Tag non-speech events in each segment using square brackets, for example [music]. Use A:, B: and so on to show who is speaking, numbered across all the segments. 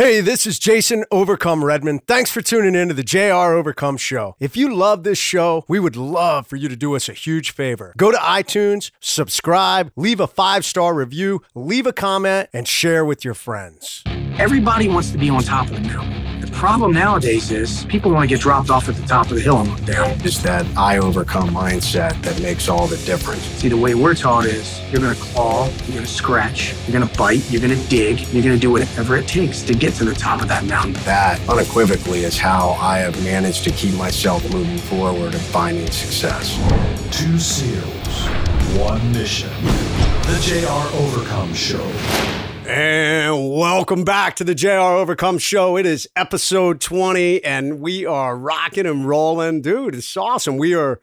A: Hey, this is Jason Overcome Redmond. Thanks for tuning in to the JR Overcome Show. If you love this show, we would love for you to do us a huge favor. Go to iTunes, subscribe, leave a five star review, leave a comment, and share with your friends.
B: Everybody wants to be on top of the mountain. The problem nowadays is people want to get dropped off at the top of the hill and look down.
C: It's that I overcome mindset that makes all the difference.
B: See, the way we're taught is you're going to claw, you're going to scratch, you're going to bite, you're going to dig, you're going to do whatever it takes to get to the top of that mountain.
C: That unequivocally is how I have managed to keep myself moving forward and finding success.
D: Two SEALs, one mission. The JR Overcome Show.
A: And welcome back to the JR Overcome Show. It is episode 20, and we are rocking and rolling. Dude, it's awesome. We are,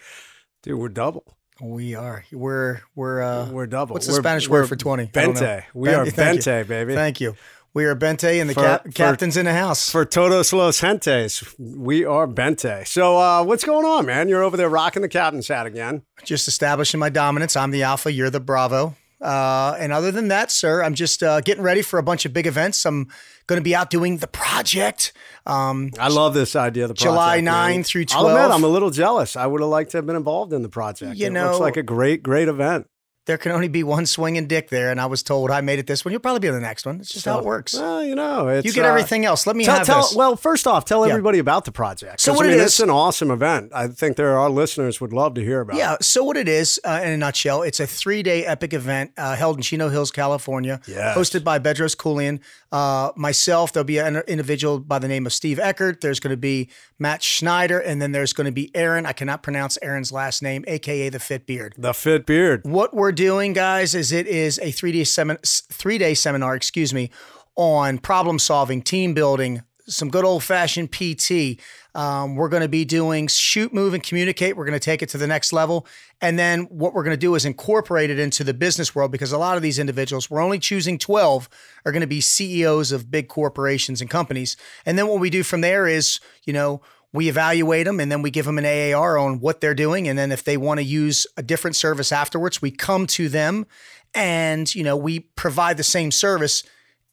A: dude, we're double.
E: We are. We're we're uh
A: We're double.
E: What's the
A: We're-
E: Spanish word for 20? I don't know.
A: Bente. We
E: Ben-
A: are
E: thank you.
A: Bente, baby.
E: Thank you. We are Bente and the
A: For-
E: cap-
A: for-
E: captain's in the house.
A: For todos los gentes, we are Bente. So, uh, what's going on, man? You're over there rocking the captain's hat again.
E: just establishing my dominance. I'm the alpha, you're the bravo. Uh, and other than that, sir, I'm just uh, getting ready for a bunch of big events. I'm going to be out doing the project. Um,
A: I love this idea of the project.
E: July
A: man.
E: 9 through
A: I'll admit,
E: 12.
A: I'm a little jealous. I would have liked to have been involved in the project.
E: You
A: it looks like a great, great event.
E: There can only be one swinging dick there, and I was told I made it this one. You'll probably be on the next one. It's just how it works.
A: Well, you know, it's,
E: you get
A: uh,
E: everything else. Let me
A: Tell,
E: have
A: tell,
E: this.
A: well, first off, tell
E: Yeah.
A: everybody about the project.
E: So what
A: I mean,
E: is-
A: it's an awesome event. I think there are listeners would love to hear about.
E: Yeah.
A: it.
E: So what it is, uh, in a nutshell, it's a three-day epic event uh, held in Chino Hills, California,
A: Yes.
E: hosted by Bedros Keuilian. Uh, myself, there'll be an individual by the name of Steve Eckert. There's going to be Matt Schneider, and then there's going to be Aaron. I cannot pronounce Aaron's last name, aka the Fit Beard.
A: the fit beard.
E: What we're doing, guys, is it is a three day semin- three day seminar, excuse me, on problem solving, team building, some good old fashioned PT. Um, we're going to be doing shoot, move, and communicate. We're going to take it to the next level, and then what we're going to do is incorporate it into the business world because a lot of these individuals, we're only choosing twelve, are going to be CEOs of big corporations and companies, and then what we do from there is, you know we evaluate them and then we give them an AAR on what they're doing. And then if they want to use a different service afterwards, we come to them and, you know, we provide the same service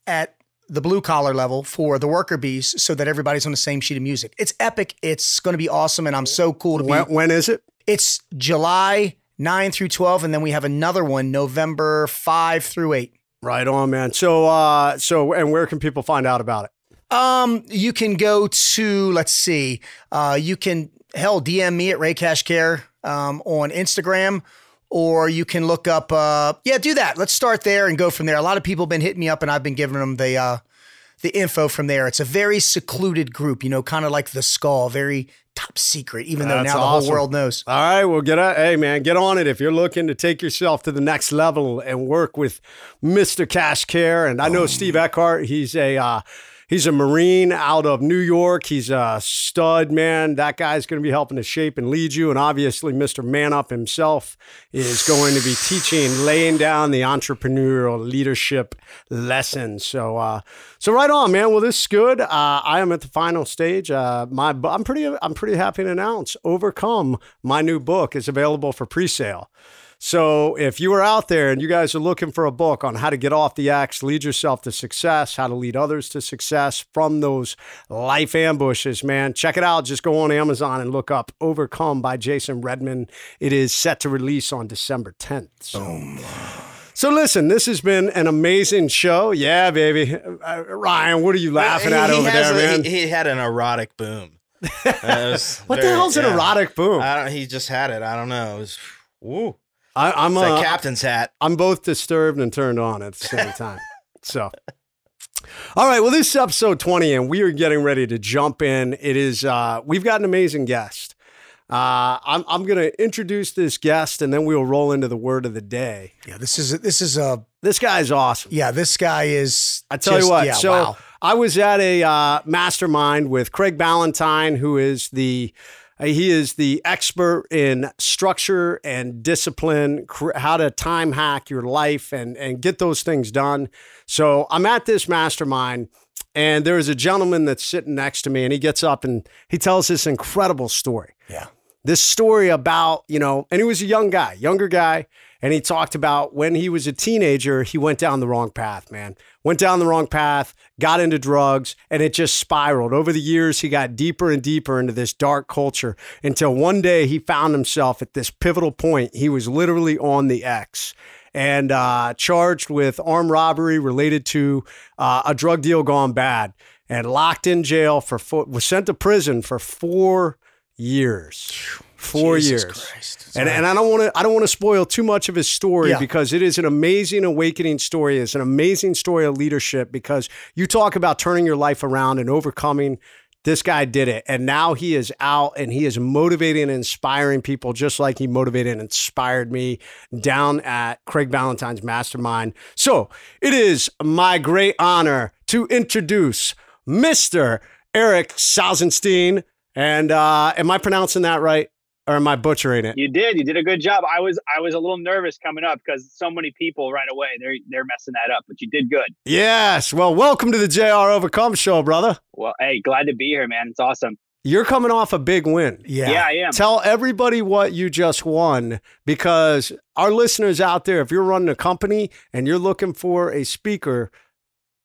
E: at the blue collar level for the worker bees so that everybody's on the same sheet of music. It's epic. It's going to be awesome. And I'm so cool to be.
A: When, when is it?
E: It's July 9 through 12. And then we have another one November 5 through 8.
A: Right on, man. So, uh, so, and where can people find out about it?
E: Um, you can go to let's see. Uh, you can hell DM me at Ray Cash Care um, on Instagram, or you can look up. Uh, yeah, do that. Let's start there and go from there. A lot of people have been hitting me up, and I've been giving them the uh, the info from there. It's a very secluded group, you know, kind of like the Skull, very top secret, even though
A: That's
E: now the whole world knows.
A: All right, well, get on. Hey, man, get on it if you're looking to take yourself to the next level and work with Mr. Cash Care. And I know Steve Eckhart. He's a uh, he's a Marine out of New York. He's a stud, man. That guy's going to be helping to shape and lead you. And obviously, Mr. Man Up himself is going to be teaching, laying down the entrepreneurial leadership lessons. So, uh, so right on, man. Well, this is good. Uh, I am at the final stage. Uh, my, I'm pretty, I'm pretty happy to announce, Overcome, my new book, is available for pre-sale. So if you are out there and you guys are looking for a book on how to get off the axe, lead yourself to success, how to lead others to success from those life ambushes, man, check it out. Just go on Amazon and look up Overcome by Jason Redman. It is set to release on December 10th. So. So listen, this has been an amazing show. Yeah, baby. Uh, Ryan, what are you laughing
F: He-
A: at
F: he
A: over there,
F: a-
A: man?
F: He, he had an erotic boom. [laughs]
A: What the
F: very-
A: hell's an erotic boom?
F: I don't, he just had it. I don't know. It was, woo.
A: I, I'm
F: It's
A: uh,
F: like captain's hat.
A: I'm both disturbed and turned on at the same time. [laughs] so, all right. Well, this is episode 20, and we are getting ready to jump in. It is, uh, we've got an amazing guest. Uh, I'm, I'm going to introduce this guest, and then we'll roll into the word of the day.
E: Yeah, this is this is a
A: This guy's awesome.
E: yeah. This guy is.
A: I tell
E: just-
A: you what.
E: Yeah,
A: so
E: wow.
A: I was at a uh, mastermind with Craig Ballantyne, who is the Uh, he is the expert in structure and discipline, how to time hack your life and and get those things done. So I'm at this mastermind. And there is a gentleman that's sitting next to me, and he gets up and he tells this incredible story
E: Yeah.
A: This story about, you know, and he was a young guy, younger guy, and he talked about when he was a teenager, he went down the wrong path, man. Went down the wrong path, got into drugs, and it just spiraled. Over the years, he got deeper and deeper into this dark culture until one day he found himself at this pivotal point. He was literally on the X and uh, charged with armed robbery related to uh, a drug deal gone bad and locked in jail for four, was sent to prison for four years. Four
E: Jesus
A: years.
E: Christ.
A: And, and I don't want to I don't want to spoil too much of his story
E: Yeah.
A: because it is an amazing awakening story. It's an amazing story of leadership because you talk about turning your life around and overcoming. This guy did it, and now he is out and he is motivating and inspiring people just like he motivated and inspired me down at Craig Ballantyne's Mastermind. So it is my great honor to introduce Mr. Erik Salzenstein. And uh, am I pronouncing that right? Or am I butchering it?
G: You did. You did a good job. I was I was a little nervous coming up because so many people right away they're they're messing that up, but you did good.
A: Yes. Well, welcome to the JR Overcome Show, brother.
G: Well, hey, glad to be here, man. It's awesome.
A: You're coming off a big win.
E: yeah.
G: Yeah, I am.
A: Tell everybody what you just won because our listeners out there, if you're running a company and you're looking for a speaker,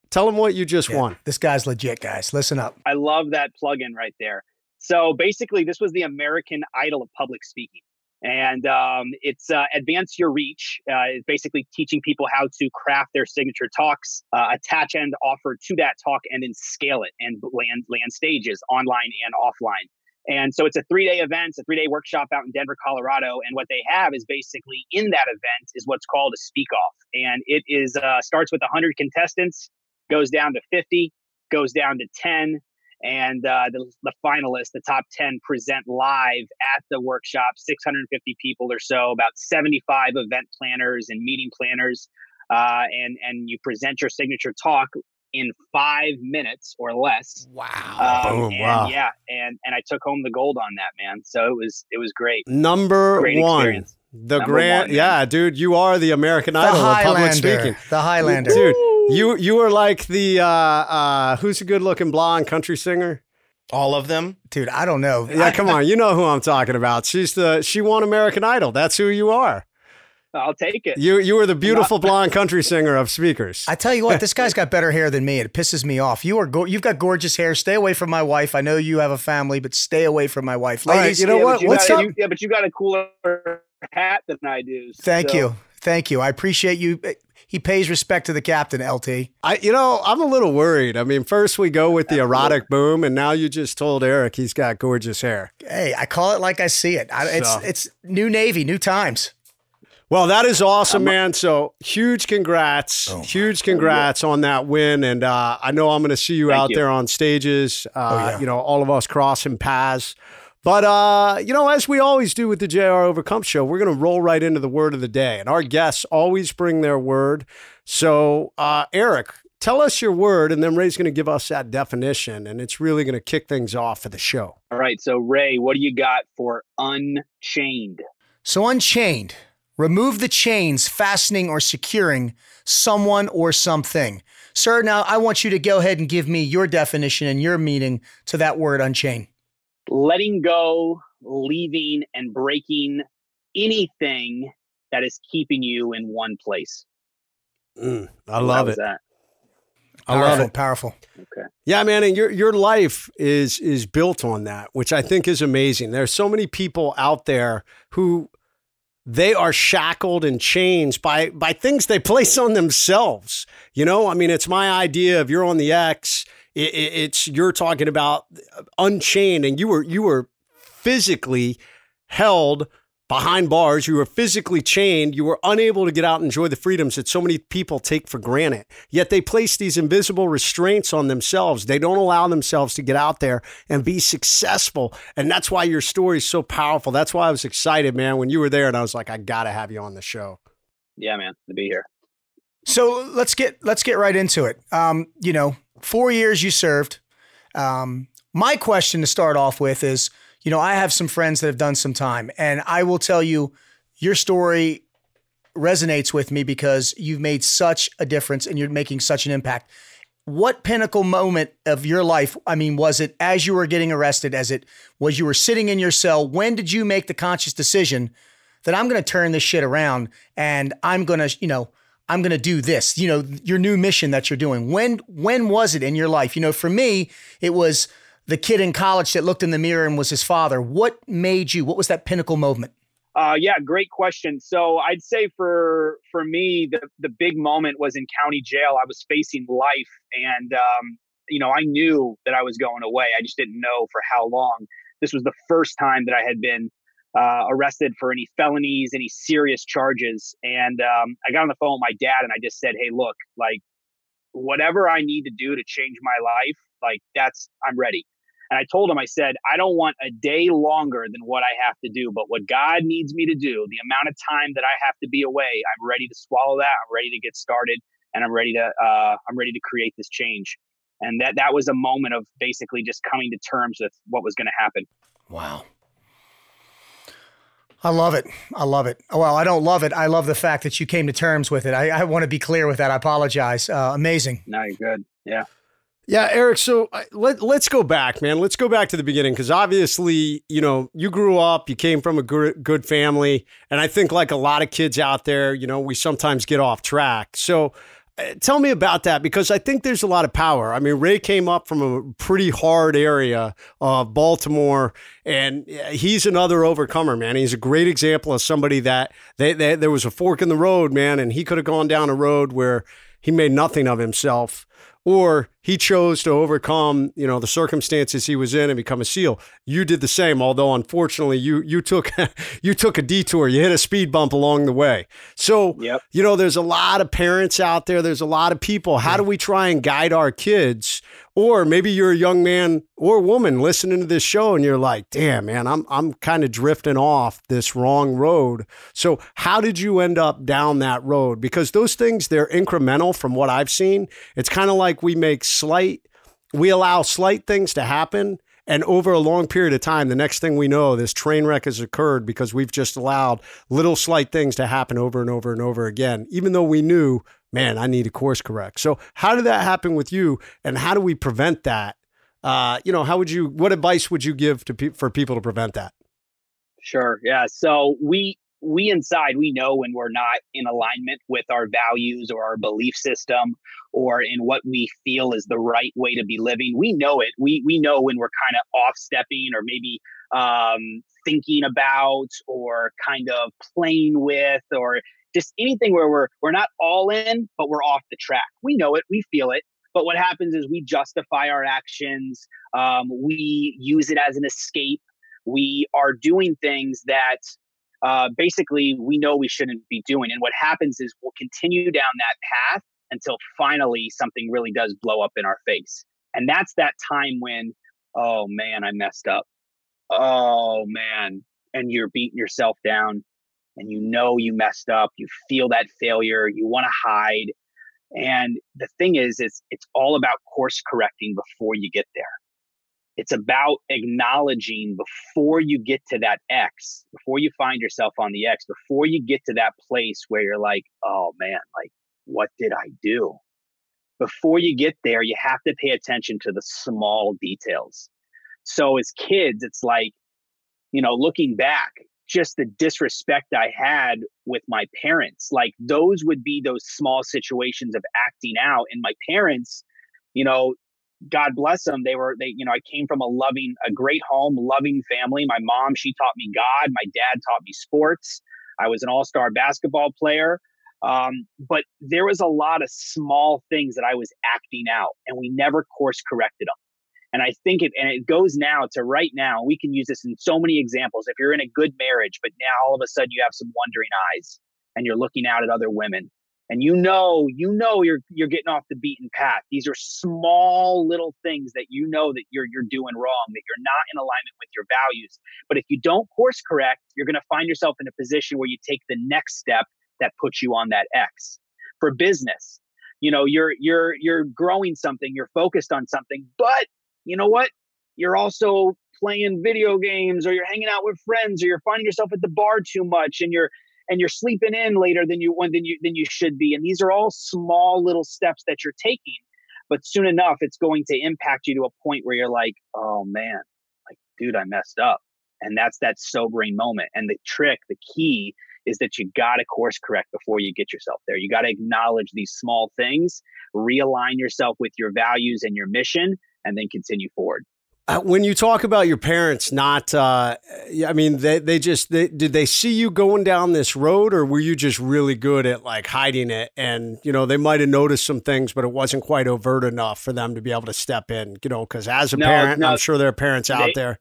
A: tell them what you just
E: Yeah.
A: won.
E: This guy's legit, guys. Listen up.
G: I love that plug-in right there. So basically, this was the American Idol of public speaking, and um, it's uh, advance your reach. Uh, it's basically teaching people how to craft their signature talks, uh, attach and offer to that talk, and then scale it and land land stages online and offline. And so it's a three day event, a three day workshop out in Denver, Colorado. And what they have is basically in that event is what's called a speak off, and it is uh, starts with 100 contestants, goes down to 50, goes down to 10 and uh, the, the finalists, the top 10, present live at the workshop 650 people or so, about 75 event planners and meeting planners. Uh, and, and you present your signature talk in five minutes or less.
E: Wow.
G: Um,
A: Boom,
G: and
A: wow.
G: Yeah. And, and I took home the gold on that, man. So it was, it was great.
A: Number
G: Great
A: one.
G: experience.
A: The
G: Number
A: grand,
G: one,
A: yeah, dude, you are the American
E: the
A: Idol of public speaking.
E: The Highlander.
A: Dude, you you are like the uh, uh, who's a good looking blonde country singer?
F: All of them.
E: Dude, I don't know.
A: Yeah, come on, you know who I'm talking about. She's the she won American Idol. That's who you are.
G: I'll take it.
A: You you are the beautiful [laughs] blonde country singer of speakers.
E: I tell you what, this guy's [laughs] got better hair than me. It pisses me off. You are go- you've got gorgeous hair. Stay away from my wife. I know you have a family, but stay away from my wife.
A: All right,
E: Ladies,
A: you know
G: Yeah,
A: what?
G: but you
A: What's
G: got,
A: up?
G: You, yeah, but you got a cooler hat than I do.
E: thank you. Thank you. I appreciate you. He pays respect to the captain, LT.
A: I you know, I'm a little worried. I mean, first we go with the erotic boom and now you just told Erik he's got gorgeous hair.
E: Hey, I call it like I see it. I, it's
A: So-
E: it's new Navy, new times.
A: Well, that is awesome, man. So huge congrats.
E: Oh,
A: huge congrats on that win. And uh, I know I'm going to see you
G: Thank
A: out
G: you.
A: there on stages. Uh,
E: Oh, yeah.
A: You know, all of us crossing paths. But, uh, you know, as we always do with the JR Overcome show, we're going to roll right into the word of the day. And our guests always bring their word. So, uh, Erik, tell us your word, and then Ray's going to give us that definition. And it's really going to kick things off for the show.
G: All right. So, Ray, what do you got for unchained?
E: So unchained, remove the chains fastening or securing someone or something. Sir, now I want you to go ahead and give me your definition and your meaning to that word unchained.
G: Letting go, leaving, and breaking anything that is keeping you in one place.
A: Mm, I love it.
G: That?
A: I love it.
E: Powerful.
G: Okay.
A: Yeah, man, and your your life is is built on that, which I think is amazing. There's so many people out there who they are shackled and chains by by things they [laughs] place on themselves. You know, I mean, it's my idea of you're on the X. It, it, it's you're talking about unchained, and you were you were physically held behind bars. You were physically chained. You were unable to get out and enjoy the freedoms that so many people take for granted. Yet they place these invisible restraints on themselves. They don't allow themselves to get out there and be successful. And that's why your story is so powerful. That's why I was excited, man, when you were there and I was like, I got to have you on the show.
G: Yeah, man, to be here.
E: So let's get let's get right into it. Um, you know, four years you served. Um, my question to start off with is, you know, I have some friends that have done some time, and I will tell you, your story resonates with me because you've made such a difference and you're making such an impact. What pinnacle moment of your life? I mean, was it as you were getting arrested? As it was you were sitting in your cell? When did you make the conscious decision that I'm going to turn this shit around and I'm going to, you know, I'm going to do this. You know, your new mission that you're doing. When when was it in your life? You know, for me, it was the kid in college that looked in the mirror and was his father. What made you? What was that pinnacle moment?
G: Uh, yeah, great question. So I'd say for for me, the the big moment was in county jail. I was facing life, and um, you know, I knew that I was going away. I just didn't know for how long. This was the first time that I had been uh, arrested for any felonies, any serious charges. And um, I got on the phone with my dad and I just said, Hey, look, like whatever I need to do to change my life, like that's, I'm ready. And I told him, I said, I don't want a day longer than what I have to do, but what God needs me to do, the amount of time that I have to be away, I'm ready to swallow that. I'm ready to get started and I'm ready to, uh, I'm ready to create this change. And that, that was a moment of basically just coming to terms with what was going to happen.
E: Wow. I love it. I love it. Well, I don't love it. I love the fact that you came to terms with it. I, I want to be clear with that. I apologize. Uh, amazing.
G: No, you're good. Yeah.
A: Yeah, Erik. So uh, let let's go back, man. Let's go back to the beginning because obviously, you know, you grew up, you came from a good good family, and I think like a lot of kids out there, you know, we sometimes get off track. So tell me about that because I think there's a lot of power. I mean, Ray came up from a pretty hard area of Baltimore, and he's another overcomer, man. He's a great example of somebody that they, they, there was a fork in the road, man, and he could have gone down a road where he made nothing of himself or he chose to overcome, you know, the circumstances he was in and become a SEAL. You did the same, although unfortunately you you took [laughs] you took a detour. You hit a speed bump along the way. So,
G: yep.
A: you know, there's a lot of parents out there. There's a lot of people. How do we try and guide our kids or maybe you're a young man or woman listening to this show and you're like, damn, man, I'm, I'm kind of drifting off this wrong road. So, how did you end up down that road? Because those things, they're incremental from what I've seen. It's kind of like we make slight, we allow slight things to happen. And over a long period of time, the next thing we know, this train wreck has occurred because we've just allowed little slight things to happen over and over and over again, even though we knew man, I need to course correct. So, how did that happen with you, and how do we prevent that? Uh, you know, how would you? What advice would you give to pe- for people to prevent that?
G: Sure. Yeah. So we we inside we know when we're not in alignment with our values or our belief system or in what we feel is the right way to be living we know it we we know when we're kind of off stepping or maybe um, thinking about or kind of playing with or just anything where we're we're not all in, but we're off the track. We know it, we feel it. But what happens is we justify our actions. Um, we use it as an escape. We are doing things that uh, basically we know we shouldn't be doing. And what happens is we'll continue down that path until finally something really does blow up in our face. And that's that time when, oh man, I messed up. Oh man. And you're beating yourself down and you know you messed up, you feel that failure, you want to hide. And the thing is, it's it's all about course correcting before you get there. It's about acknowledging before you get to that X, before you find yourself on the X, before you get to that place where you're like, oh man, like, what did I do? Before you get there, you have to pay attention to the small details. So as kids, it's like, you know, looking back, just the disrespect I had with my parents. Like those would be those small situations of acting out. And my parents, you know, God bless them. They were, they, you know, I came from a loving, a great home, loving family. My mom, she taught me God. My dad taught me sports. I was an all star basketball player. Um, but there was a lot of small things that I was acting out, and we never course corrected them. And I think it, and it goes now to right now, we can use this in so many examples. If you're in a good marriage, but now all of a sudden you have some wondering eyes and you're looking out at other women and you know, you know, you're, you're getting off the beaten path. These are small little things that you know that you're, you're doing wrong, that you're not in alignment with your values. But if you don't course correct, you're going to find yourself in a position where you take the next step that puts you on that X for business. You know, you're, you're, you're growing something, you're focused on something, but you know what? You're also playing video games or you're hanging out with friends or you're finding yourself at the bar too much and you're and you're sleeping in later than you when than you than you should be. And these are all small little steps that you're taking. But soon enough, it's going to impact you to a point where you're like, oh man, like, dude, I messed up. And that's that sobering moment. And the trick, the key is that you got to course correct before you get yourself there. You got to acknowledge these small things, realign yourself with your values and your mission, and then continue forward.
A: Uh, when you talk about your parents not uh, i mean they, they just they, did they see you going down this road or were you just really good at like hiding it? And you know they might have noticed some things but it wasn't quite overt enough for them to be able to step in you know because as a no, parent no, i'm sure there are parents out there.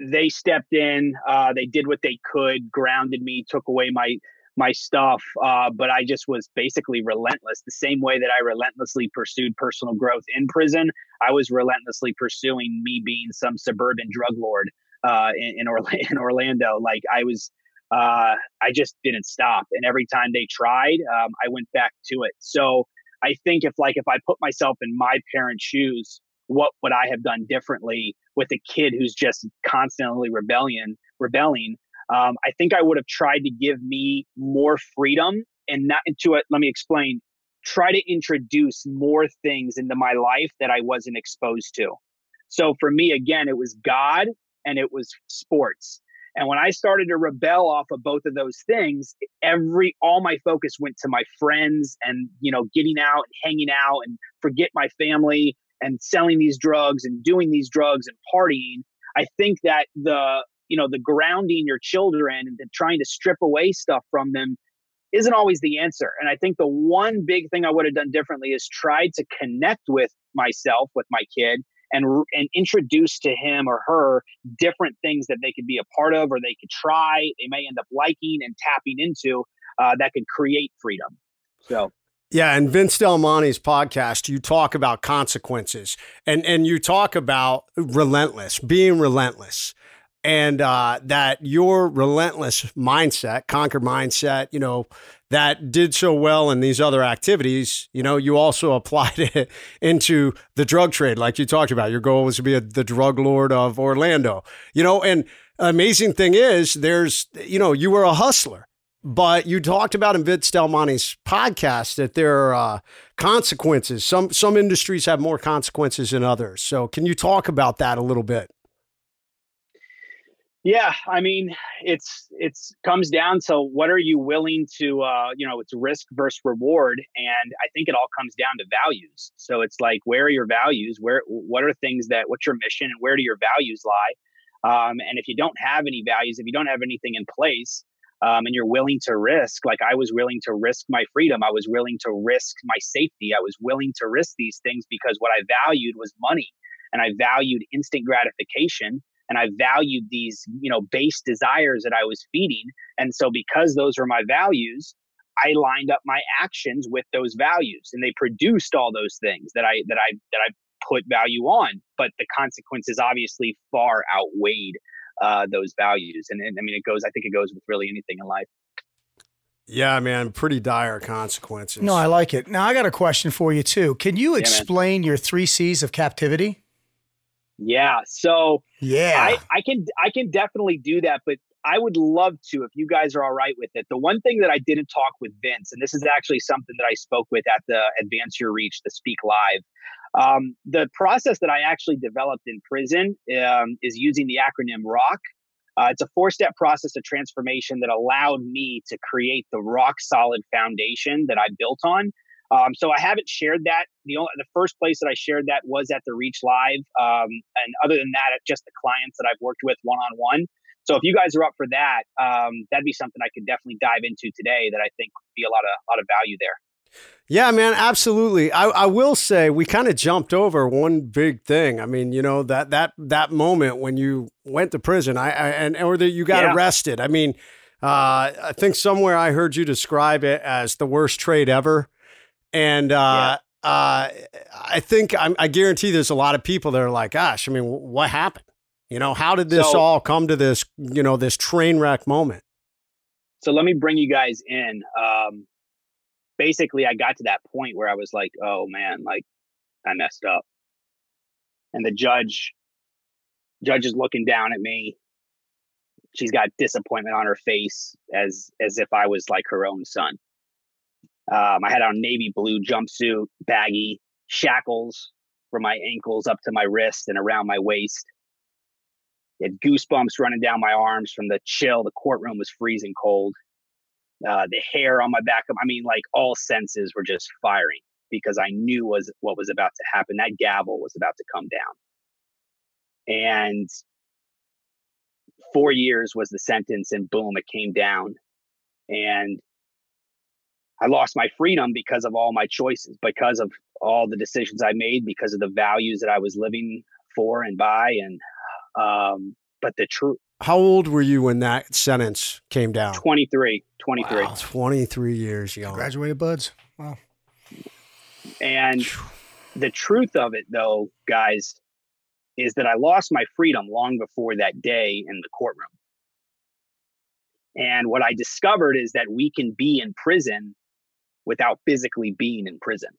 G: they stepped in uh, they did what they could grounded me took away my my stuff. Uh, but I just was basically relentless. The same way that I relentlessly pursued personal growth in prison, I was relentlessly pursuing me being some suburban drug lord uh, in, in, Orla- [laughs] in, Orlando. Like I was, uh, I just didn't stop. And every time they tried, um, I went back to it. So I think if like if I put myself in my parents' shoes, what would I have done differently with a kid who's just constantly rebellion, rebelling? Um, I think I would have tried to give me more freedom and not into it. Let me explain. Try to introduce more things into my life that I wasn't exposed to. So for me, again, it was God and it was sports. And when I started to rebel off of both of those things, every all my focus went to my friends and you know getting out and hanging out and forget my family and selling these drugs and doing these drugs and partying. I think that the you know the grounding your children and trying to strip away stuff from them isn't always the answer. And i think the one big thing i would have done differently is tried to connect with myself with my kid and and introduce to him or her different things that they could be a part of or they could try they may end up liking and tapping into uh, that could create freedom. So
A: yeah, and Vince Del Monte's podcast, you talk about consequences and and you talk about relentless, being relentless and uh, that your relentless mindset, conquer mindset, you know, that did so well in these other activities, you know, you also [laughs] applied it into the drug trade, like you talked about. Your goal was to be a, the drug lord of Orlando, you know, and amazing thing is there's, you know, you were a hustler. But you talked about in Vince Del Monte's podcast that there are uh, consequences. Some some industries have more consequences than others. So, can you talk about that a little bit?
G: Yeah, I mean, it's it's comes down to what are you willing to, uh, you know, it's risk versus reward, and I think it all comes down to values. So it's like, where are your values? Where what are things that what's your mission, and where do your values lie? Um, and if you don't have any values, if you don't have anything in place, um, and you're willing to risk, like I was willing to risk my freedom, I was willing to risk my safety, I was willing to risk these things because what I valued was money, and I valued instant gratification and I valued these, you know, base desires that I was feeding. And so because those were my values, I lined up my actions with those values and they produced all those things that I that I that I put value on. But the consequences obviously far outweighed uh, those values. And, and I mean it goes I think it goes with really anything in life.
A: Yeah, man, pretty dire consequences.
E: No, I like it. Now I got a question for you too. Can you explain your three C's of captivity?
G: Yeah. So
E: yeah,
G: I, I can I can definitely do that, but I would love to if you guys are all right with it. The one thing that I didn't talk with Vince, and this is actually something that I spoke with at the Advance Your Reach, the Speak Live. Um, the process that I actually developed in prison um, is using the acronym ROCK. Uh, it's a four step process of transformation that allowed me to create the rock solid foundation that I built on. Um, so I haven't shared that. The only, the first place that I shared that was at the Reach Live, um, and other than that, just the clients that I've worked with one on one. So if you guys are up for that, um, that'd be something I could definitely dive into today. That I think would be a lot of lot of value there.
A: Yeah, man, absolutely. I, I will say we kind of jumped over one big thing. I mean, you know that that that moment when you went to prison, I, I and or that you got yeah. arrested. I mean, uh, I think somewhere I heard you describe it as the worst trade ever. And uh, yeah. uh, I think I'm, i guarantee there's a lot of people that are like, gosh, I mean, what happened? You know, how did this so, all come to this, you know, this train wreck moment?
G: So let me bring you guys in. Um, basically, I got to that point where I was like, oh man, like I messed up. And the judge, judge is looking down at me. She's got disappointment on her face as as if I was like her own son. Um, I had on navy blue jumpsuit, baggy, shackles from my ankles up to my wrist and around my waist. had goosebumps running down my arms from the chill. The courtroom was freezing cold. Uh, the hair on my back. I mean, like all senses were just firing because I knew was what was about to happen. That gavel was about to come down. And four years was the sentence, and boom, it came down. And I lost my freedom because of all my choices, because of all the decisions I made, because of the values that I was living for and by. And, um, but the truth.
A: How old were you when that sentence came down?
G: 23. 23.
A: Wow, 23 years young.
E: Graduated BUD/S. Wow.
G: And the truth of it, though, guys, is that I lost my freedom long before that day in the courtroom. And what I discovered is that we can be in prison without physically being in prison.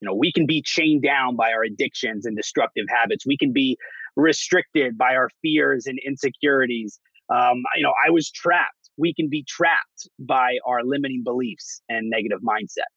G: You know, we can be chained down by our addictions and destructive habits. We can be restricted by our fears and insecurities. Um, you know, I was trapped. We can be trapped by our limiting beliefs and negative mindset.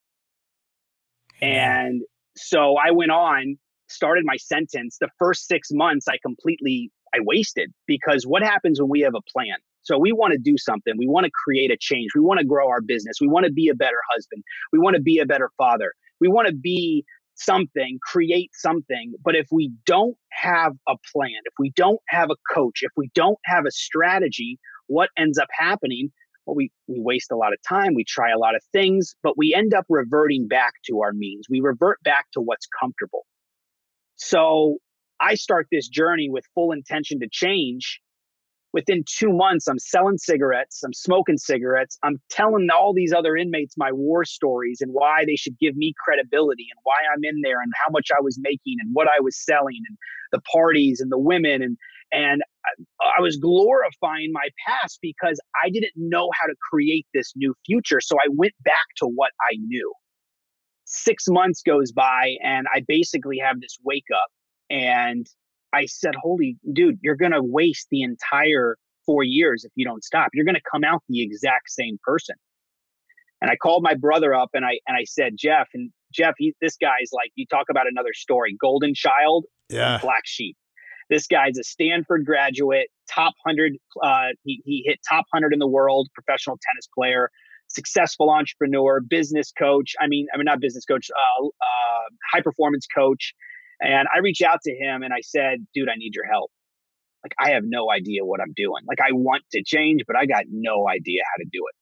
G: And so I went on, started my sentence. The first six months, I completely I wasted because what happens when we have a plan? So we want to do something. We want to create a change. We want to grow our business. We want to be a better husband. We want to be a better father. We want to be something, create something. But if we don't have a plan, if we don't have a coach, if we don't have a strategy, what ends up happening? Well, we, we waste a lot of time. We try a lot of things, but we end up reverting back to our means. We revert back to what's comfortable. So I start this journey with full intention to change within two months, I'm selling cigarettes, I'm smoking cigarettes, I'm telling all these other inmates my war stories and why they should give me credibility and why I'm in there and how much I was making and what I was selling and the parties and the women and and I was glorifying my past because I didn't know how to create this new future. So I went back to what I knew. Six months goes by, and I basically have this wake up, and I said, Holy dude, you're going to waste the entire four years if you don't stop. You're going to come out the exact same person. And I called my brother up and I and I said, Jeff, and Jeff, he, this guy's like, you talk about another story, golden child,
A: yeah,
G: black sheep. This guy's a Stanford graduate, top hundred. Uh, he he hit top hundred in the world, professional tennis player, successful entrepreneur, business coach. I mean, I mean not business coach, uh, uh, high performance coach. And I reached out to him and I said, dude, I need your help. Like, I have no idea what I'm doing. Like, I want to change, but I got no idea how to do it.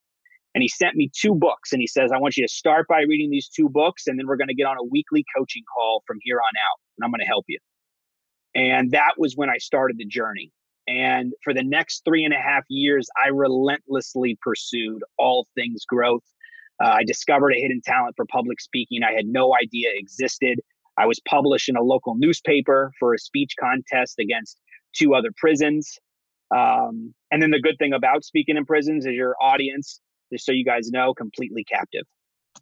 G: And he sent me two books and he says, I want you to start by reading these two books and then we're going to get on a weekly coaching call from here on out and I'm going to help you. And that was when I started the journey. And for the next three and a half years, I relentlessly pursued all things growth. Uh, I discovered a hidden talent for public speaking I had no idea existed. I was published in a local newspaper for a speech contest against two other prisons. Um, and then the good thing about speaking in prisons is your audience, just so you guys know, completely captive.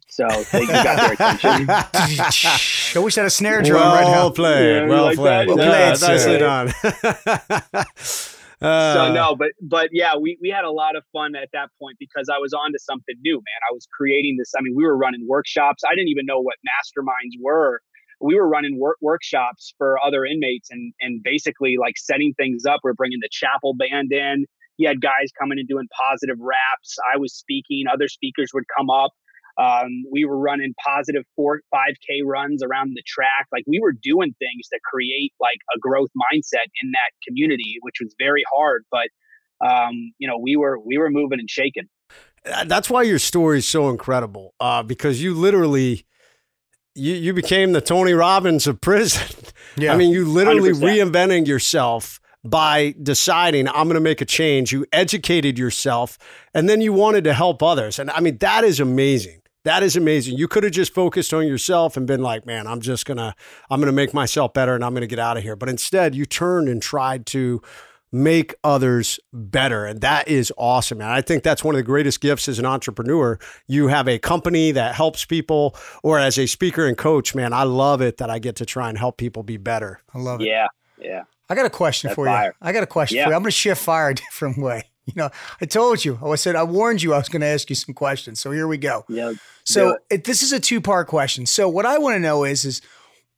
G: So they got their attention. [laughs]
E: I wish I had a snare drum
A: well
E: right now.
A: played.
G: Yeah,
A: well
G: like
A: played.
G: that.
E: Well
A: Yeah,
E: played,
A: nicely
G: sir.
A: done. [laughs] [laughs] Uh,
G: so no, but but yeah, we we had a lot of fun at that point because I was on to something new, man. I was creating this. I mean, we were running workshops. I didn't even know what masterminds were. We were running work workshops for other inmates and and basically like setting things up. We're bringing the chapel band in. You had guys coming and doing positive raps. I was speaking. Other speakers would come up. Um, we were running positive four, 5K runs around the track. Like we were doing things to create like a growth mindset in that community, which was very hard. But um, you know, we were we were moving and shaking.
A: that's why your story is so incredible uh, because you literally you, you became the Tony Robbins of prison.
E: Yeah.
A: I mean, you literally
G: 100%.
A: reinventing yourself by deciding I'm going to make a change. You educated yourself and then you wanted to help others. And I mean, that is amazing. That is amazing. You could have just focused on yourself and been like, man, I'm just going to I'm going to make myself better and I'm going to get out of here. But instead, you turned and tried to make others better. And that is awesome. And I think that's one of the greatest gifts as an entrepreneur. You have a company that helps people, or as a speaker and coach, man, I love it that I get to try and help people be better.
E: I love it.
G: Yeah, yeah.
E: I got a question
G: That's
E: for
G: fire.
E: you. I got a question
G: Yeah.
E: for you. I'm going to shift fire a [laughs] different way. You know, I told you. I said I warned you I was going to ask you some questions. So here we go.
G: Yeah.
E: So
G: Do
E: it, this is a two part question. So what I want to know is is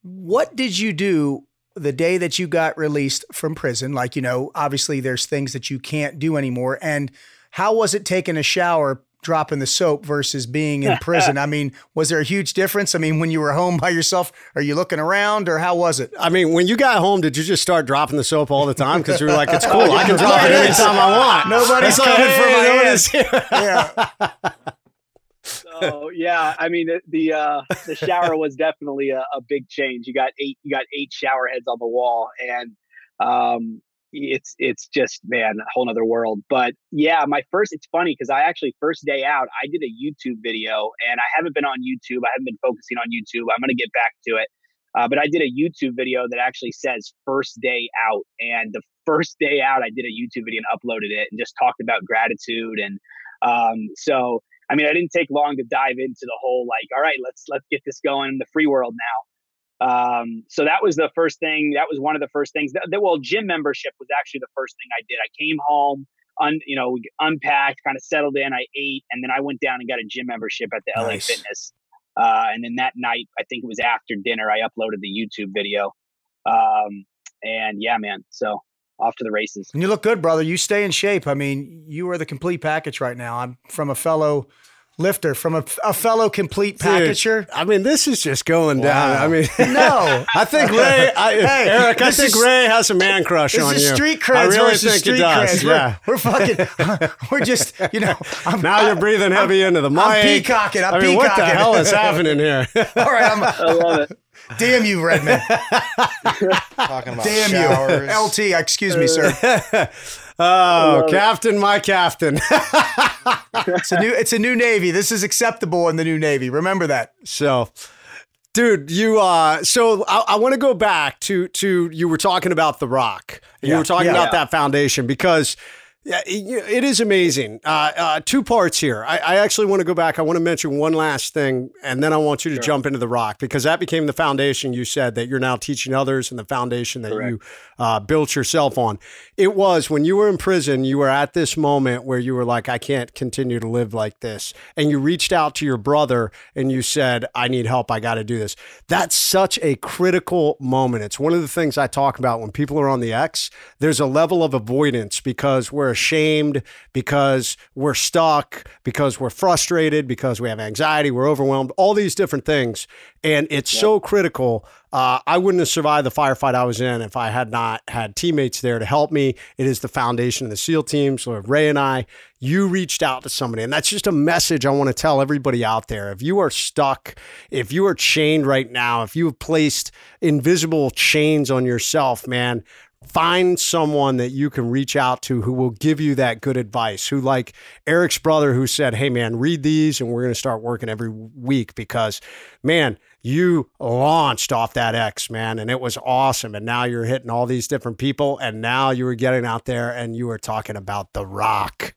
E: what did you do the day that you got released from prison, like, you know, obviously there's things that you can't do anymore. And how was it taking a shower, dropping the soap versus being in prison? [laughs] I mean, was there a huge difference? I mean, when you were home by yourself, are you looking around or how was it?
A: I mean, when you got home, did you just start dropping the soap all the time? Because you were like, it's cool. I can [laughs] drop it anytime I want.
E: Nobody's
A: It's like,
E: coming for my
A: hey,
E: hands. [laughs] Yeah.
G: So yeah, I mean the the, uh, the shower [laughs] was definitely a, a big change. You got eight you got eight shower heads on the wall, and um, it's it's just man a whole nother world. But yeah, my first it's funny because I actually first day out I did a YouTube video, and I haven't been on YouTube. I haven't been focusing on YouTube. I'm gonna get back to it. Uh, but I did a YouTube video that actually says first day out. And the first day out, I did a YouTube video and uploaded it and just talked about gratitude. And um, so, I mean, I didn't take long to dive into the whole like, all right, let's let's get this going in the free world now. Um, so that was the first thing. That was one of the first things. That, that well, gym membership was actually the first thing I did. I came home, un, you know, unpacked, kind of settled in. I ate, and then I went down and got a gym membership at the LA Fitness. Uh, and then that night, I think it was after dinner, I uploaded the YouTube video. Um, and yeah, man. So off to the races.
E: And you look good, brother. You stay in shape. I mean, you are the complete package right now. I'm from a fellow lifter, from a, a fellow complete
A: Dude,
E: packager.
A: I mean, this is just going down. I mean, [laughs]
E: No. [laughs]
A: I think Ray, I,
E: Hey,
A: Erik, I think
E: is-
A: Ray has a man crush
E: This
A: on
E: is
A: you.
E: street creds
A: I really think
E: street
A: it does.
E: creds.
A: Yeah.
E: We're, we're fucking, [laughs] we're just, you know, I'm,
A: Now you're breathing heavy into the mic.
E: peacocking, I'm peacocking.
A: I mean, what the hell is happening here?
E: all right. I'm,
G: I love it.
E: Damn you, Redman. [laughs]
F: Talking about
E: Damn
F: showers.
E: you. LT, excuse me, sir. [laughs]
A: oh,
G: love it.
A: Captain, my captain. [laughs]
E: It's a new, it's a new Navy. This is acceptable in the new Navy. Remember that.
A: So, dude, you uh so I, I want to go back to to you were talking about the rock. You
E: Yeah,
A: were talking
E: yeah.
A: about
G: Yeah.
A: that foundation because yeah, it, it is amazing. Uh, uh, two parts here. I, I actually want to go back. I want to mention one last thing, and then I want you to jump into the rock because that became the foundation. You said that you're now teaching others, and the foundation that you uh, built yourself on. It was when you were in prison. You were at this moment where you were like, "I can't continue to live like this," and you reached out to your brother and you said, "I need help. I got to do this." That's such a critical moment. It's one of the things I talk about when people are on the X. There's a level of avoidance because we're ashamed, because we're stuck, because we're frustrated, because we have anxiety, we're overwhelmed, all these different things. And it's so critical. Uh, I wouldn't have survived the firefight I was in if I had not had teammates there to help me. It is the foundation of the SEAL team. So Ray and I, you reached out to somebody, and that's just a message I want to tell everybody out there. If you are stuck, if you are chained right now, if you have placed invisible chains on yourself, man, find someone that you can reach out to who will give you that good advice who like Erik's brother who said hey man read these and we're going to start working every week because man you launched off that x man and it was awesome and now you're hitting all these different people and now you were getting out there and you were talking about the rock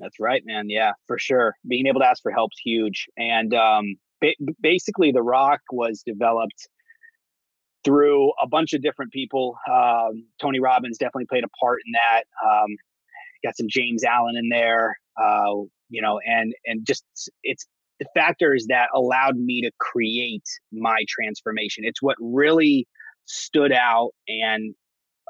G: That's right, man. Yeah, for sure. Being able to ask for help's huge. And um, ba- basically, The Rock was developed through a bunch of different people. Um, Tony Robbins definitely played a part in that. Um, got some James Allen in there, uh, you know, and and just it's the factors that allowed me to create my transformation. It's what really stood out and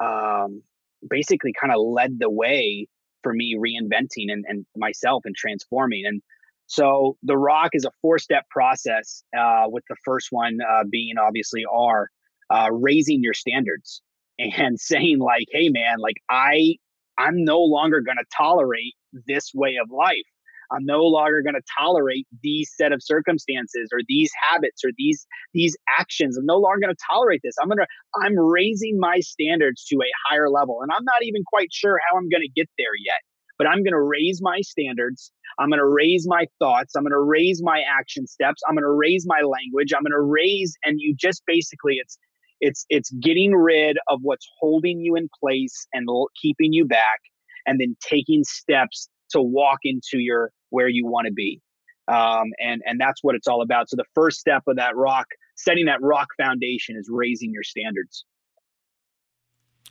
G: um, basically kind of led the way for me reinventing and, and myself and transforming. And so the rock is a four step process, uh, with the first one uh, being obviously R, uh, raising your standards and [laughs] saying like, hey man, like I I'm no longer gonna tolerate this way of life. I'm no longer going to tolerate these set of circumstances or these habits or these these actions. I'm no longer going to tolerate this. I'm going to I'm raising my standards to a higher level and I'm not even quite sure how I'm going to get there yet. But I'm going to raise my standards. I'm going to raise my thoughts. I'm going to raise my action steps. I'm going to raise my language. I'm going to raise and you just basically it's it's it's getting rid of what's holding you in place and l- keeping you back and then taking steps to walk into your where you want to be um, and and that's what it's all about so the first step of that rock setting that rock foundation is raising your standards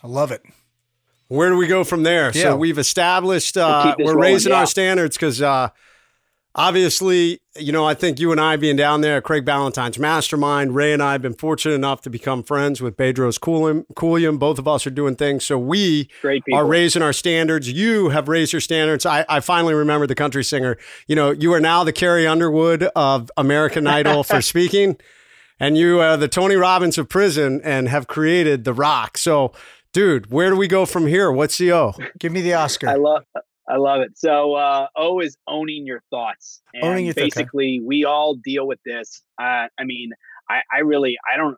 E: I love it.
A: Where do we go from there?
E: Yeah.
A: So we've established uh,
G: keep this
A: we're
G: rolling,
A: raising
G: yeah.
A: our standards because uh, obviously, you know, I think you and I being down there at Craig Ballantyne's mastermind, Ray and I have been fortunate enough to become friends with Bedros Keuilian. Both of us are doing things. So we are raising our standards. You have raised your standards. I, I finally remember the country singer. You know, you are now the Carrie Underwood of American Idol for [laughs] speaking. And you are the Tony Robbins of prison and have created The Rock. So, dude, where do we go from here? What's the O?
E: Give me the Oscar.
G: I love I love it. So uh, O is owning your thoughts. And
E: owning your
G: basically, okay. we all deal with this. Uh, I mean, I, I really, I don't.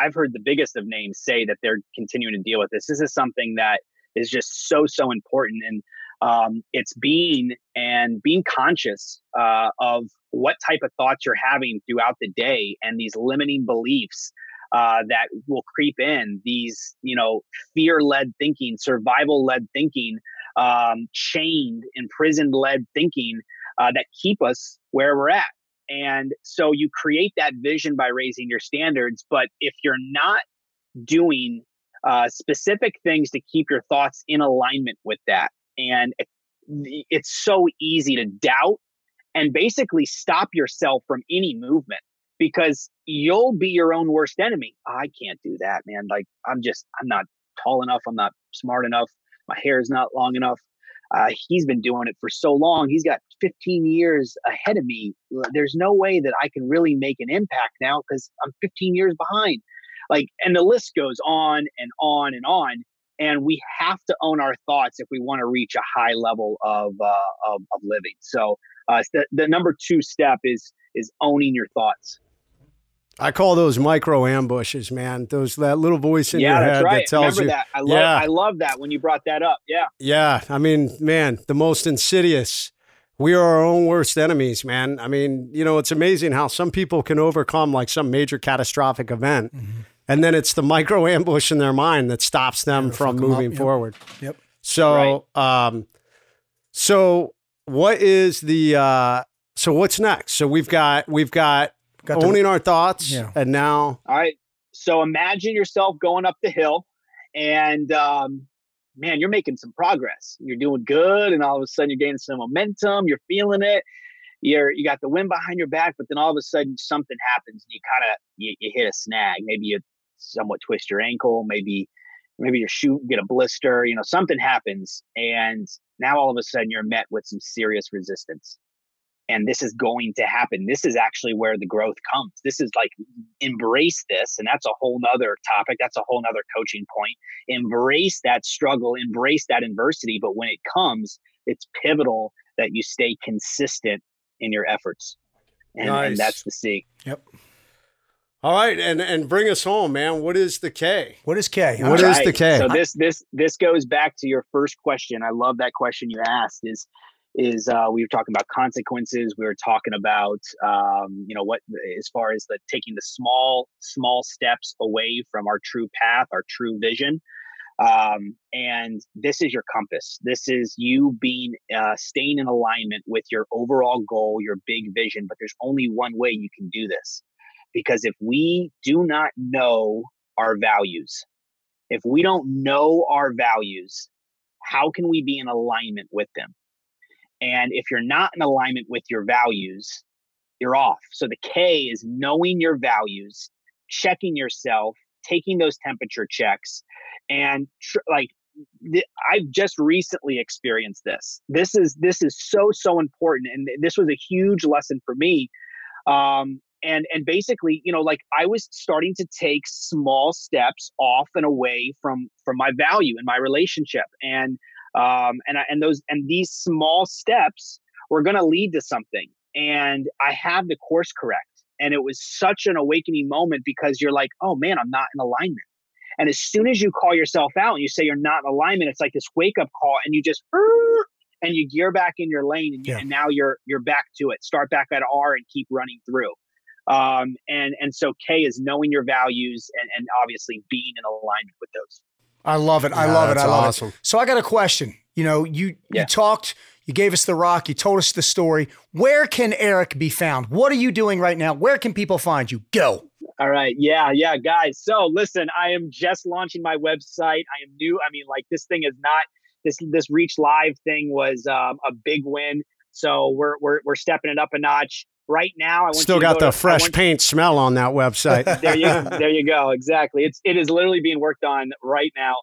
G: I've heard the biggest of names say that they're continuing to deal with this. This is something that is just so so important, and um, it's being and being conscious uh, of what type of thoughts you're having throughout the day, and these limiting beliefs uh, that will creep in. These, you know, fear-led thinking, survival-led thinking um, chained, imprisoned led thinking uh, that keep us where we're at. And so you create that vision by raising your standards. But if you're not doing uh, specific things to keep your thoughts in alignment with that, and it's so easy to doubt and basically stop yourself from any movement because you'll be your own worst enemy. I can't do that, man. Like, I'm just, I'm not tall enough. I'm not smart enough my hair is not long enough. Uh, he's been doing it for so long. He's got 15 years ahead of me. There's no way that I can really make an impact now because I'm 15 years behind. Like, and the list goes on and on and on. And we have to own our thoughts if we want to reach a high level of uh, of, of living. So, uh, the, the number two step is is owning your thoughts.
A: I call those micro ambushes, man. Those that little voice in
G: yeah,
A: your head
G: right.
A: that tells
G: Remember
A: you.
G: That. I love,
A: yeah.
G: I love that when you brought that up. Yeah.
A: Yeah. I mean, man, the most insidious. We are our own worst enemies, man. I mean, you know, it's amazing how some people can overcome like some major catastrophic event, mm-hmm. and then it's the micro ambush in their mind that stops them yeah, from moving
E: yep.
A: forward.
E: Yep.
A: So, right. um, so what is the uh, so what's next? So we've got we've got Got owning to, our thoughts, yeah. and now.
G: All right. So imagine yourself going up the hill, and um, man, you're making some progress. You're doing good, and all of a sudden you're gaining some momentum. You're feeling it. You're you got the wind behind your back, but then all of a sudden something happens, and you kind of you, you hit a snag. Maybe you somewhat twist your ankle. Maybe maybe your shoe get a blister. You know, something happens, and now all of a sudden you're met with some serious resistance and this is going to happen this is actually where the growth comes this is like embrace this and that's a whole nother topic that's a whole nother coaching point embrace that struggle embrace that adversity but when it comes it's pivotal that you stay consistent in your efforts and, nice. and that's the C.
E: Yep.
A: All right, and and bring us home, man. What is the K?
E: What is K?
A: What right. is the K?
G: So this this this goes back to your first question. I love that question you asked. Is is uh, we were talking about consequences. We were talking about um, you know what as far as the taking the small small steps away from our true path, our true vision. Um, and this is your compass. This is you being uh, staying in alignment with your overall goal, your big vision. But there's only one way you can do this, because if we do not know our values, if we don't know our values, how can we be in alignment with them? And if you're not in alignment with your values, you're off. So the K is knowing your values, checking yourself, taking those temperature checks, and tr- like th- I've just recently experienced this. This is this is so so important, and this was a huge lesson for me. Um, and and basically, you know, like I was starting to take small steps off and away from from my value in my relationship, and um, and I, and those and these small steps were going to lead to something and i have the course correct and it was such an awakening moment because you're like oh man i'm not in alignment. And as soon as you call yourself out and you say you're not in alignment it's like this wake up call and you just and you gear back in your lane and, you, yeah. and now you're you're back to it. Start back at r and keep running through. Um, and and so k is knowing your values and and obviously being in alignment with those
E: I love it. I yeah, love it. I love
A: awesome.
E: it. So I got a question. You know, you yeah. you talked, you gave us the rock, you told us the story. Where can Erik be found? What are you doing right now? Where can people find you? Go.
G: All right. Yeah, yeah, guys. So listen, I am just launching my website. I am new. I mean, like this thing is not this this Reach Live thing was um, a big win. So we're we're we're stepping it up a notch. Right now, I want
A: Still got
G: go
A: the
G: to-
A: fresh paint smell on that website. [laughs]
G: there you there you go. Exactly. It's it is literally being worked on right now.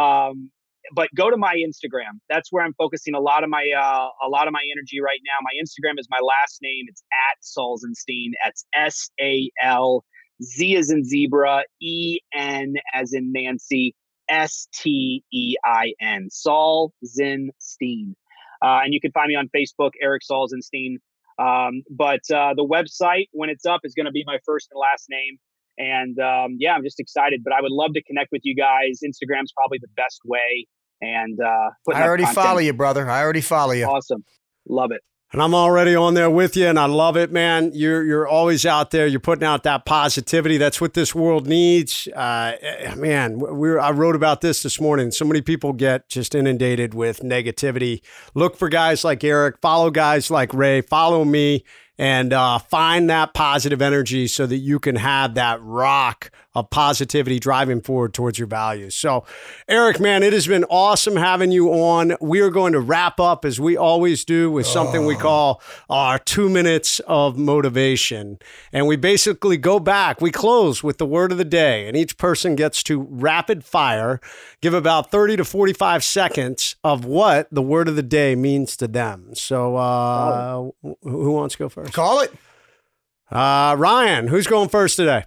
G: Um, but go to my Instagram. That's where I'm focusing a lot of my uh, a lot of my energy right now. My Instagram is my last name. It's at Salzenstein. That's S A L Z as in zebra, E N as in Nancy, S T E I N. Salzenstein. Uh, and you can find me on Facebook, Erik Salzenstein. Um, but uh, the website, when it's up, is going to be my first and last name. And um, yeah, I'm just excited. But I would love to connect with you guys. Instagram's probably the best way. And uh,
E: I already follow you, brother. I already follow you.
G: Awesome, love it.
A: And I'm already on there with you, and I love it, man. You're you're always out there. You're putting out that positivity. That's what this world needs. Uh, eh, man, we I wrote about this this morning. So many people get just inundated with negativity. Look for guys like Erik. Follow guys like Ray. Follow me, and uh, find that positive energy so that you can have that rock of positivity driving forward towards your values. So, Erik, man, it has been awesome having you on. We are going to wrap up as we always do with something we call our two minutes of motivation. And we basically go back, we close with the word of the day, and each person gets to rapid fire, give about 30 to 45 seconds of what the word of the day means to them. So, uh, who wants to go first?
E: Call it.
A: Uh, Ryan, who's going first today?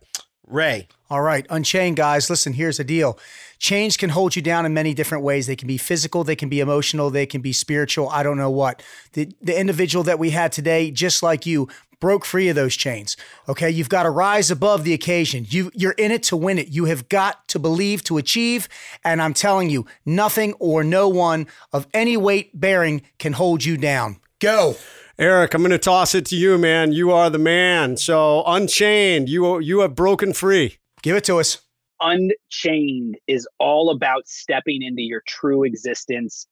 F: Ray.
E: All right, Unchained guys, listen, here's the deal. Change can hold you down in many different ways. They can be physical, they can be emotional, they can be spiritual. I don't know what. The the individual that we had today, just like you, broke free of those chains. Okay, you've got to rise above the occasion. You you're in it to win it. You have got to believe to achieve, and I'm telling you, nothing or no one of any weight bearing can hold you down. Go.
A: Erik, I'm going to toss it to you, man. You are the man. So, Unchained, you you have broken free.
E: Give it to us.
G: Unchained is all about stepping into your true existence,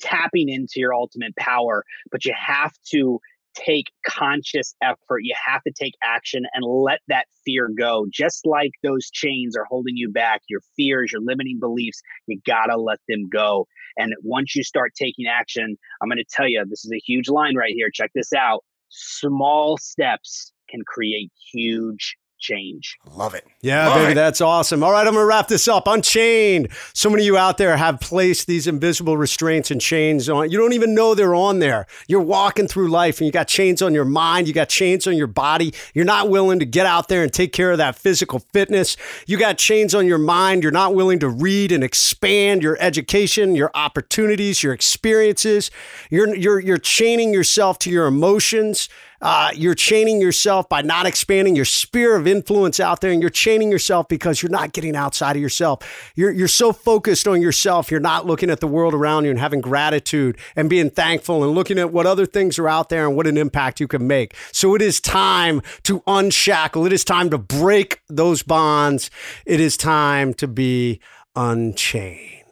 G: tapping into your ultimate power, but you have to take conscious effort. You have to take action and let that fear go. Just like those chains are holding you back, your fears, your limiting beliefs, you got to let them go. And once you start taking action, I'm going to tell you this is a huge line right here. Check this out. Small steps can create huge change.
E: Love it.
A: Yeah,
E: All
A: baby,
E: right.
A: that's awesome. All right, I'm going to wrap this up. Unchained. So many of you out there have placed these invisible restraints and chains on. You don't even know they're on there. You're walking through life and you got chains on your mind, you got chains on your body. You're not willing to get out there and take care of that physical fitness. You got chains on your mind. You're not willing to read and expand your education, your opportunities, your experiences. You're you're you're chaining yourself to your emotions. Uh, you're chaining yourself by not expanding your sphere of influence out there, and you're chaining yourself because you're not getting outside of yourself. You're you're so focused on yourself, you're not looking at the world around you and having gratitude and being thankful and looking at what other things are out there and what an impact you can make. So it is time to unshackle. It is time to break those bonds. It is time to be unchained.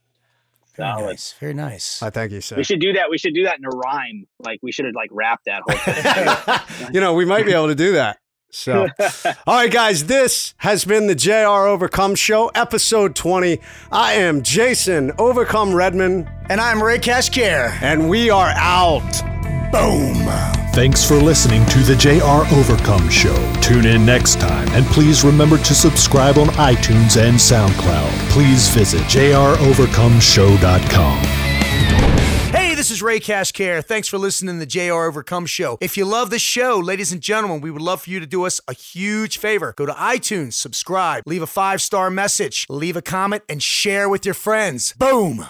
E: Very
G: Solid.
E: nice. Very nice.
A: I thank you, sir.
G: We should do that. We should do that in a rhyme. Like we should have like wrapped that whole thing. [laughs]
A: you know, we might be able to do that. So, [laughs] all right, guys, this has been the JR Overcome Show, episode 20. I am Jason Overcome Redmond,
E: And I'm Ray Cashcare.
A: and we are out.
E: Boom.
D: Thanks for listening to the JR Overcome Show. Tune in next time and please remember to subscribe on iTunes and SoundCloud. Please visit jrovercomeshow.com.
E: Hey, this is Ray Cashcare. Thanks for listening to the JR Overcome Show. If you love the show, ladies and gentlemen, we would love for you to do us a huge favor. Go to iTunes, subscribe, leave a five star message, leave a comment, and share with your friends. Boom.